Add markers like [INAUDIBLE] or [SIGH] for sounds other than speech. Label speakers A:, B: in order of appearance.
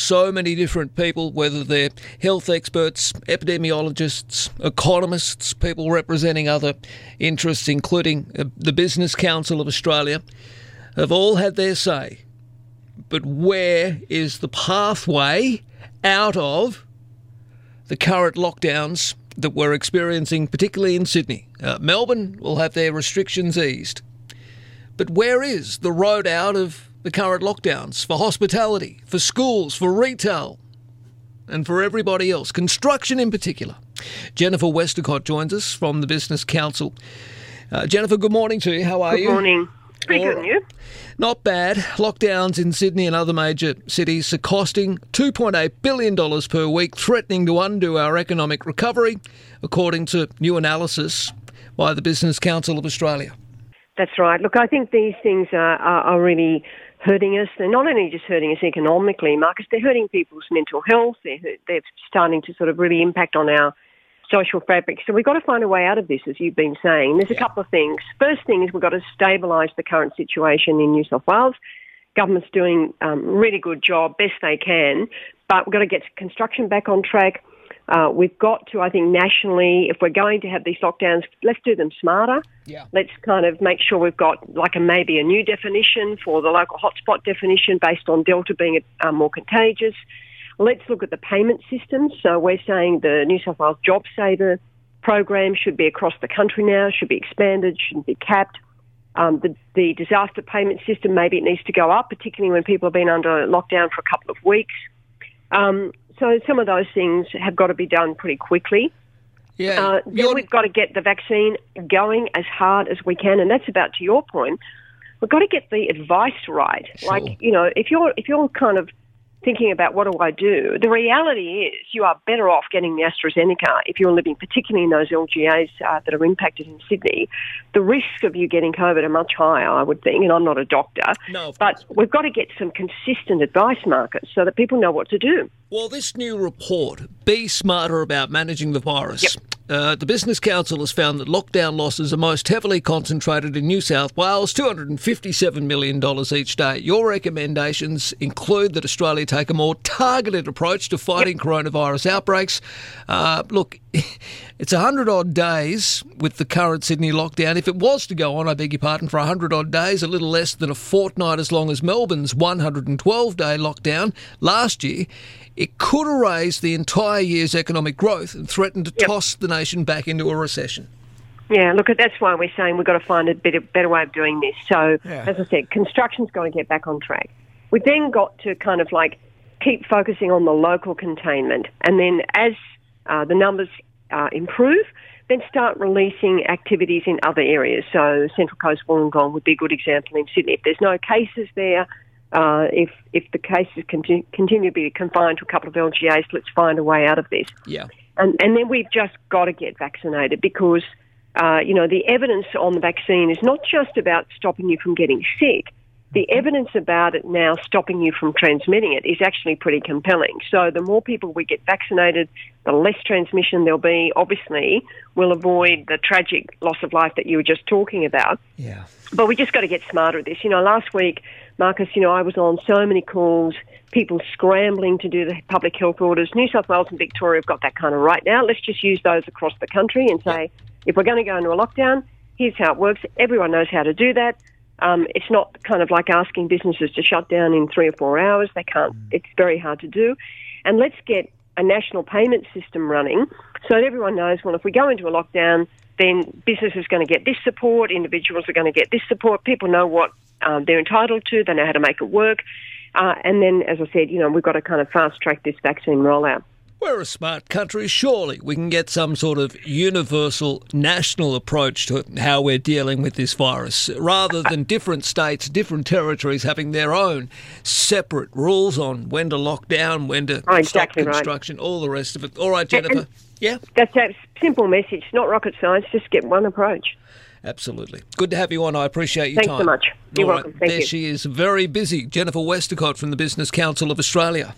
A: so many different people, whether they're health experts, epidemiologists, economists, people representing other interests, including uh, the Business Council of Australia, have all had their say. But where is the pathway out of the current lockdowns that we're experiencing, particularly in Sydney? Uh, Melbourne will have their restrictions eased. But where is the road out of the current lockdowns for hospitality, for schools, for retail, and for everybody else, construction in particular. Jennifer Westacott joins us from the Business Council. Uh, Jennifer, good morning to you. How are
B: good
A: you?
B: Good morning. Pretty good, you?
A: Not bad. Lockdowns in Sydney and other major cities are costing $2.8 billion per week, threatening to undo our economic recovery, according to new analysis by the Business Council of Australia.
B: That's right. Look, I think these things are, are, are really hurting us. They're not only just hurting us economically, Marcus, they're hurting people's mental health. They're, they're starting to sort of really impact on our social fabric. So we've got to find a way out of this, as you've been saying. There's a couple of things. First thing is we've got to stabilise the current situation in New South Wales. Government's doing a um, really good job, best they can, but we've got to get construction back on track. Uh, we've got to, I think, nationally, if we're going to have these lockdowns, let's do them smarter.
A: Yeah.
B: Let's kind of make sure we've got like a maybe a new definition for the local hotspot definition based on Delta being uh, more contagious. Let's look at the payment systems. So we're saying the New South Wales Job Saver program should be across the country now, should be expanded, shouldn't be capped. Um, the, the disaster payment system, maybe it needs to go up, particularly when people have been under lockdown for a couple of weeks. Um, so some of those things have got to be done pretty quickly.
A: Yeah,
B: uh, then we've got to get the vaccine going as hard as we can, and that's about to your point. We've got to get the advice right.
A: Sure.
B: Like you know, if you're if you're kind of thinking about what do I do, the reality is you are better off getting the AstraZeneca if you're living, particularly in those LGAs uh, that are impacted in Sydney. The risk of you getting COVID are much higher, I would think, and I'm not a doctor.
A: No,
B: but we've got to get some consistent advice Marcus so that people know what to do.
A: Well, this new report, Be Smarter About Managing the Virus.
B: Yep.
A: Uh, the Business Council has found that lockdown losses are most heavily concentrated in New South Wales, $257 million each day. Your recommendations include that Australia take a more targeted approach to fighting yep. coronavirus outbreaks. Uh, look, [LAUGHS] it's 100 odd days with the current Sydney lockdown. If it was to go on, I beg your pardon, for 100 odd days, a little less than a fortnight as long as Melbourne's 112 day lockdown last year, it could erase the entire year's economic growth and threaten to yep. toss the nation back into a recession.
B: Yeah, look, that's why we're saying we've got to find a better, better way of doing this. So, yeah. as I said, construction's got to get back on track. We've then got to kind of like keep focusing on the local containment. And then as uh, the numbers uh, improve, then start releasing activities in other areas. So Central Coast Wollongong would be a good example in Sydney. If there's no cases there, uh, if if the cases continue, continue to be confined to a couple of LGAs, let's find a way out of this.
A: Yeah.
B: And and then we've just got to get vaccinated because uh, you know the evidence on the vaccine is not just about stopping you from getting sick the evidence about it now stopping you from transmitting it is actually pretty compelling. So the more people we get vaccinated, the less transmission there'll be. Obviously, we'll avoid the tragic loss of life that you were just talking about.
A: Yeah.
B: But we just got to get smarter at this. You know, last week, Marcus, you know, I was on so many calls, people scrambling to do the public health orders. New South Wales and Victoria have got that kind of right now. Let's just use those across the country and say, if we're going to go into a lockdown, here's how it works. Everyone knows how to do that. Um, it's not kind of like asking businesses to shut down in three or four hours. They can't. Mm. It's very hard to do. And let's get a national payment system running so that everyone knows. Well, if we go into a lockdown, then business is going to get this support. Individuals are going to get this support. People know what um, they're entitled to. They know how to make it work. Uh, and then, as I said, you know, we've got to kind of fast track this vaccine rollout.
A: We're a smart country. Surely we can get some sort of universal national approach to how we're dealing with this virus rather than different states, different territories having their own separate rules on when to lock down, when to
B: oh, exactly
A: stop construction,
B: right.
A: all the rest of it. All right, Jennifer.
B: And
A: yeah?
B: That's a simple message, not rocket science. Just get one approach.
A: Absolutely. Good to have you on. I appreciate your
B: Thanks
A: time.
B: so much. You're
A: All
B: welcome.
A: Right.
B: Thank
A: there
B: you.
A: she is, very busy. Jennifer Westacott from the Business Council of Australia.